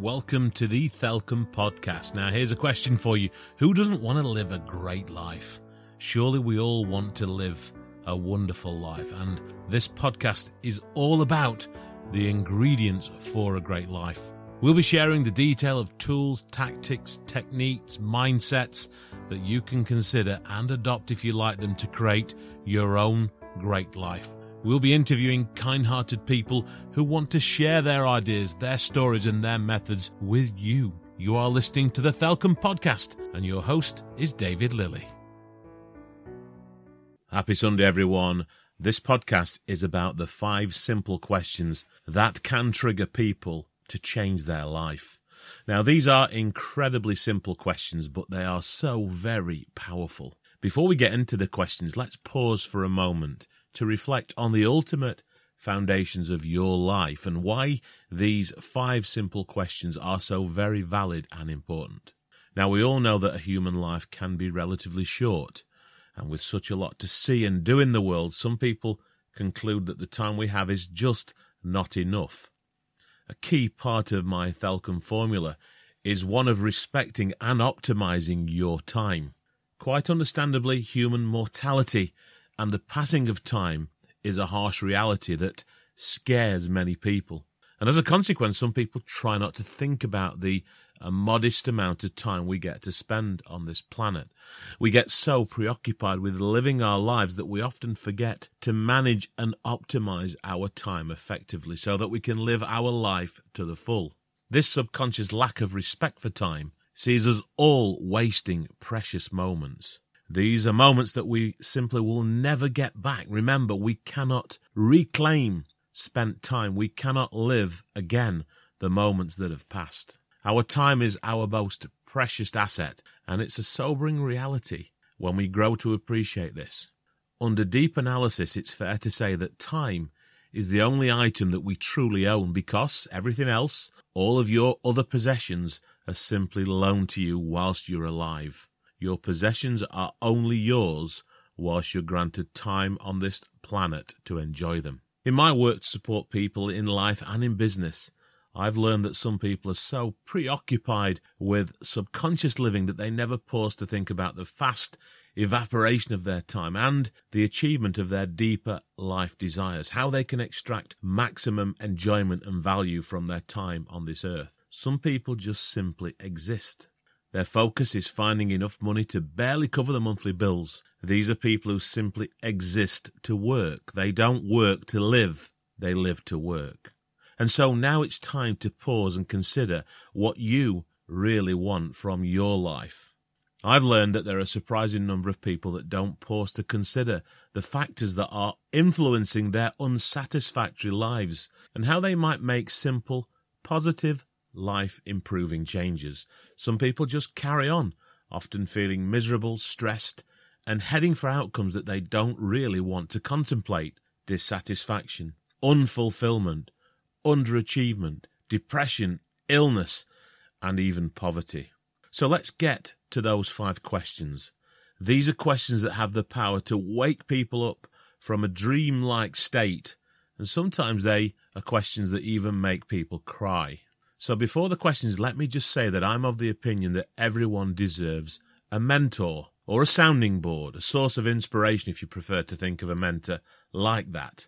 Welcome to the Thelcom podcast. Now, here's a question for you Who doesn't want to live a great life? Surely we all want to live a wonderful life, and this podcast is all about the ingredients for a great life. We'll be sharing the detail of tools, tactics, techniques, mindsets that you can consider and adopt if you like them to create your own great life. We'll be interviewing kind hearted people who want to share their ideas, their stories, and their methods with you. You are listening to the Thelcom Podcast, and your host is David Lilly. Happy Sunday, everyone. This podcast is about the five simple questions that can trigger people to change their life. Now, these are incredibly simple questions, but they are so very powerful. Before we get into the questions, let's pause for a moment to reflect on the ultimate foundations of your life and why these five simple questions are so very valid and important. Now, we all know that a human life can be relatively short, and with such a lot to see and do in the world, some people conclude that the time we have is just not enough. A key part of my Thelcom formula is one of respecting and optimizing your time. Quite understandably, human mortality and the passing of time is a harsh reality that scares many people. And as a consequence, some people try not to think about the uh, modest amount of time we get to spend on this planet. We get so preoccupied with living our lives that we often forget to manage and optimize our time effectively so that we can live our life to the full. This subconscious lack of respect for time sees us all wasting precious moments. These are moments that we simply will never get back. Remember, we cannot reclaim spent time. We cannot live again the moments that have passed. Our time is our most precious asset, and it's a sobering reality when we grow to appreciate this. Under deep analysis, it's fair to say that time is the only item that we truly own because everything else, all of your other possessions, are simply loaned to you whilst you're alive. Your possessions are only yours whilst you're granted time on this planet to enjoy them. In my work to support people in life and in business, I've learned that some people are so preoccupied with subconscious living that they never pause to think about the fast evaporation of their time and the achievement of their deeper life desires, how they can extract maximum enjoyment and value from their time on this earth. Some people just simply exist. Their focus is finding enough money to barely cover the monthly bills. These are people who simply exist to work. They don't work to live, they live to work. And so now it's time to pause and consider what you really want from your life. I've learned that there are a surprising number of people that don't pause to consider the factors that are influencing their unsatisfactory lives and how they might make simple, positive, life improving changes. Some people just carry on, often feeling miserable, stressed, and heading for outcomes that they don't really want to contemplate dissatisfaction, unfulfillment, underachievement, depression, illness, and even poverty. So let's get to those five questions. These are questions that have the power to wake people up from a dream-like state, and sometimes they are questions that even make people cry. So before the questions, let me just say that I'm of the opinion that everyone deserves a mentor or a sounding board, a source of inspiration if you prefer to think of a mentor like that.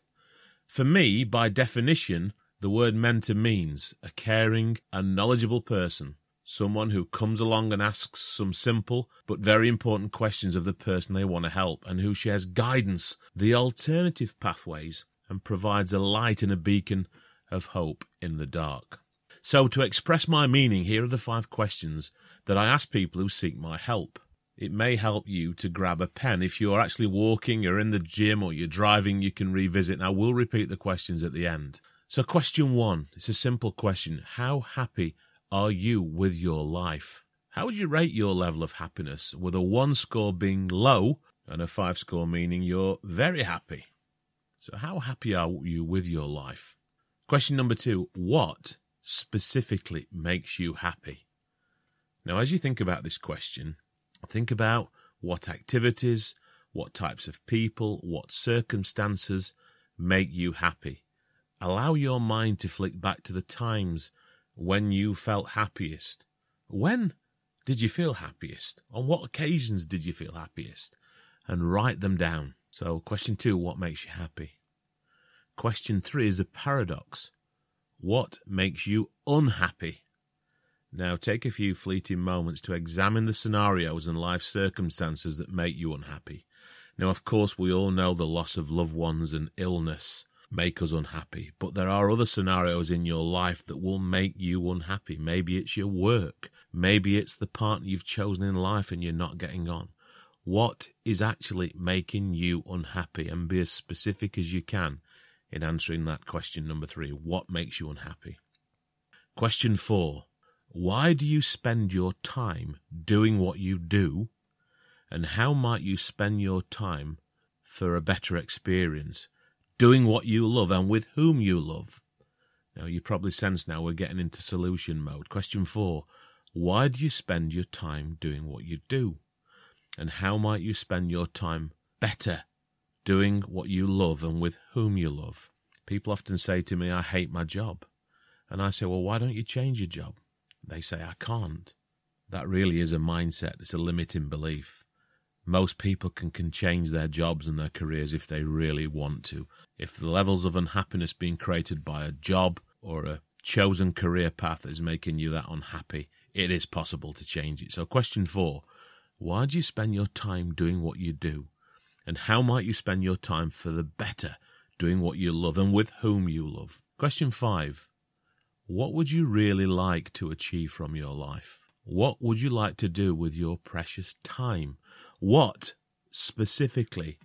For me, by definition, the word mentor means a caring and knowledgeable person, someone who comes along and asks some simple but very important questions of the person they want to help and who shares guidance, the alternative pathways, and provides a light and a beacon of hope in the dark. So, to express my meaning, here are the five questions that I ask people who seek my help. It may help you to grab a pen. If you're actually walking, you're in the gym, or you're driving, you can revisit. And I will repeat the questions at the end. So, question one it's a simple question How happy are you with your life? How would you rate your level of happiness, with a one score being low and a five score meaning you're very happy? So, how happy are you with your life? Question number two What specifically makes you happy? Now, as you think about this question, think about what activities, what types of people, what circumstances make you happy. Allow your mind to flick back to the times when you felt happiest. When did you feel happiest? On what occasions did you feel happiest? And write them down. So, question two, what makes you happy? Question three is a paradox. What makes you unhappy? Now, take a few fleeting moments to examine the scenarios and life circumstances that make you unhappy. Now, of course, we all know the loss of loved ones and illness make us unhappy, but there are other scenarios in your life that will make you unhappy. Maybe it's your work. Maybe it's the partner you've chosen in life and you're not getting on. What is actually making you unhappy? And be as specific as you can in answering that question number three. What makes you unhappy? Question four. Why do you spend your time doing what you do? And how might you spend your time for a better experience? Doing what you love and with whom you love. Now, you probably sense now we're getting into solution mode. Question four. Why do you spend your time doing what you do? And how might you spend your time better doing what you love and with whom you love? People often say to me, I hate my job. And I say, well, why don't you change your job? They say, I can't. That really is a mindset. It's a limiting belief. Most people can, can change their jobs and their careers if they really want to. If the levels of unhappiness being created by a job or a chosen career path is making you that unhappy, it is possible to change it. So, question four why do you spend your time doing what you do? And how might you spend your time for the better doing what you love and with whom you love? Question five what would you really like to achieve from your life? What would you like to do with your precious time? What specifically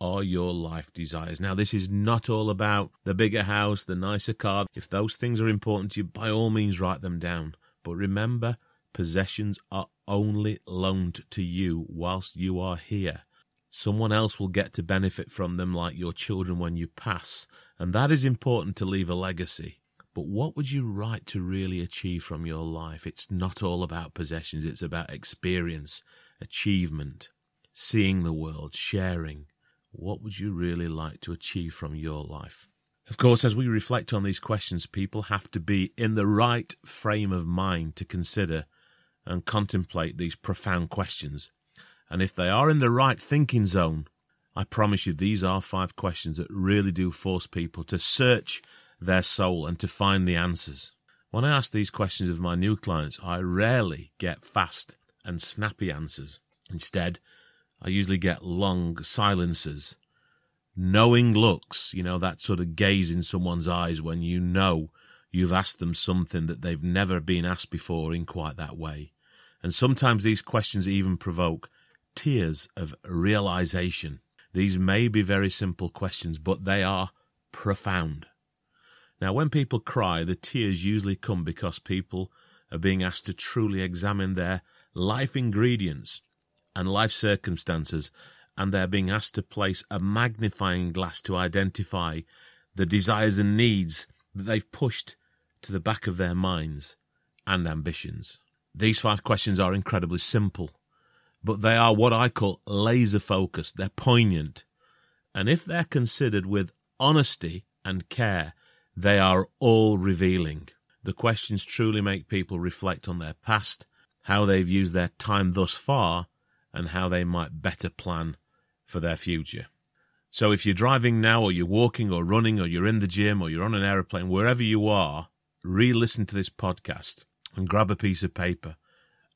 are your life desires? Now, this is not all about the bigger house, the nicer car. If those things are important to you, by all means write them down. But remember, possessions are only loaned to you whilst you are here. Someone else will get to benefit from them, like your children when you pass. And that is important to leave a legacy. But what would you write to really achieve from your life? It's not all about possessions, it's about experience, achievement, seeing the world, sharing. What would you really like to achieve from your life? Of course, as we reflect on these questions, people have to be in the right frame of mind to consider and contemplate these profound questions. And if they are in the right thinking zone, I promise you these are five questions that really do force people to search their soul and to find the answers. When I ask these questions of my new clients, I rarely get fast and snappy answers. Instead, I usually get long silences, knowing looks, you know, that sort of gaze in someone's eyes when you know you've asked them something that they've never been asked before in quite that way. And sometimes these questions even provoke tears of realization. These may be very simple questions, but they are profound. Now, when people cry, the tears usually come because people are being asked to truly examine their life ingredients and life circumstances, and they're being asked to place a magnifying glass to identify the desires and needs that they've pushed to the back of their minds and ambitions. These five questions are incredibly simple, but they are what I call laser focused. They're poignant. And if they're considered with honesty and care, they are all revealing. The questions truly make people reflect on their past, how they've used their time thus far, and how they might better plan for their future. So if you're driving now, or you're walking, or running, or you're in the gym, or you're on an aeroplane, wherever you are, re listen to this podcast and grab a piece of paper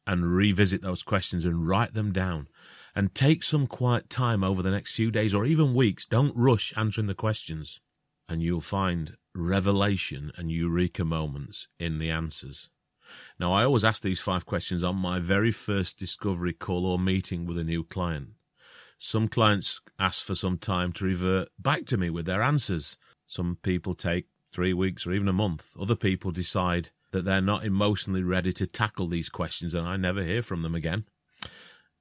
and revisit those questions and write them down. And take some quiet time over the next few days or even weeks. Don't rush answering the questions. And you'll find revelation and eureka moments in the answers. Now, I always ask these five questions on my very first discovery call or meeting with a new client. Some clients ask for some time to revert back to me with their answers. Some people take three weeks or even a month. Other people decide that they're not emotionally ready to tackle these questions and I never hear from them again.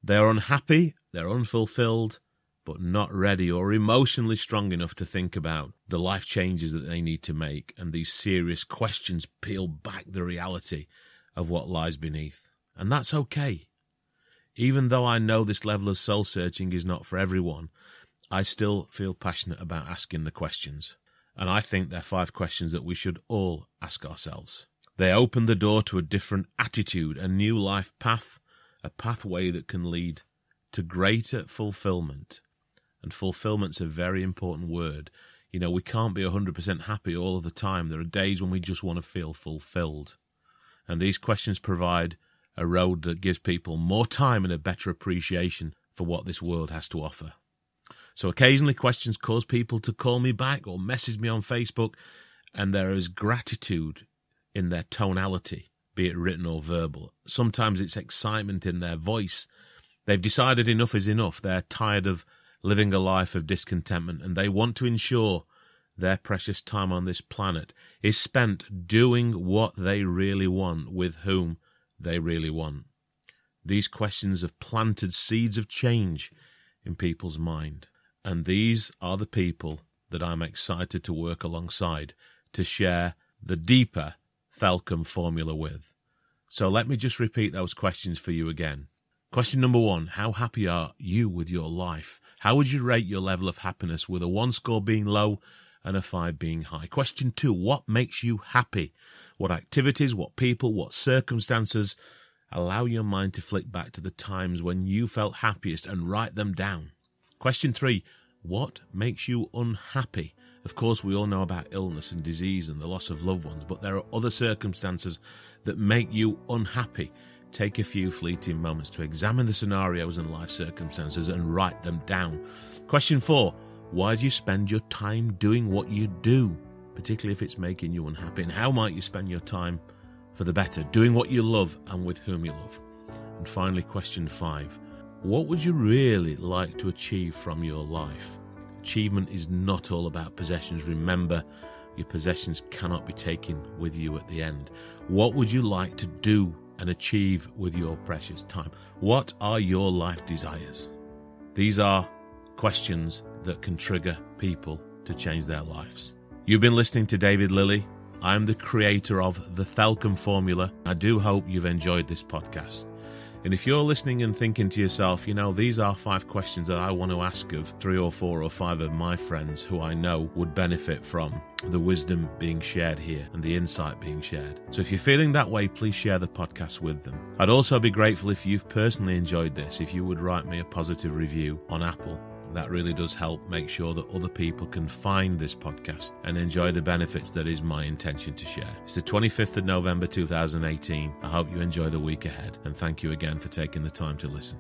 They're unhappy, they're unfulfilled, but not ready or emotionally strong enough to think about the life changes that they need to make, and these serious questions peel back the reality of what lies beneath. And that's okay. Even though I know this level of soul searching is not for everyone, I still feel passionate about asking the questions. And I think they're five questions that we should all ask ourselves. They open the door to a different attitude, a new life path, a pathway that can lead to greater fulfillment. And fulfillment's a very important word. You know, we can't be 100% happy all of the time. There are days when we just want to feel fulfilled. And these questions provide a road that gives people more time and a better appreciation for what this world has to offer. So occasionally questions cause people to call me back or message me on Facebook, and there is gratitude in their tonality, be it written or verbal. Sometimes it's excitement in their voice. They've decided enough is enough. They're tired of living a life of discontentment and they want to ensure their precious time on this planet is spent doing what they really want with whom they really want. These questions have planted seeds of change in people's mind. And these are the people that I'm excited to work alongside to share the deeper Thelcom formula with. So let me just repeat those questions for you again. Question number one How happy are you with your life? How would you rate your level of happiness with a one score being low and a five being high? Question two What makes you happy? What activities, what people, what circumstances allow your mind to flick back to the times when you felt happiest and write them down? Question three What makes you unhappy? Of course, we all know about illness and disease and the loss of loved ones, but there are other circumstances that make you unhappy. Take a few fleeting moments to examine the scenarios and life circumstances and write them down. Question four Why do you spend your time doing what you do, particularly if it's making you unhappy? And how might you spend your time for the better, doing what you love and with whom you love? And finally, question five what would you really like to achieve from your life? Achievement is not all about possessions. Remember, your possessions cannot be taken with you at the end. What would you like to do and achieve with your precious time? What are your life desires? These are questions that can trigger people to change their lives. You've been listening to David Lilly. I'm the creator of the Thelcom Formula. I do hope you've enjoyed this podcast. And if you're listening and thinking to yourself, you know, these are five questions that I want to ask of three or four or five of my friends who I know would benefit from the wisdom being shared here and the insight being shared. So if you're feeling that way, please share the podcast with them. I'd also be grateful if you've personally enjoyed this, if you would write me a positive review on Apple that really does help make sure that other people can find this podcast and enjoy the benefits that is my intention to share. It's the 25th of November 2018. I hope you enjoy the week ahead and thank you again for taking the time to listen.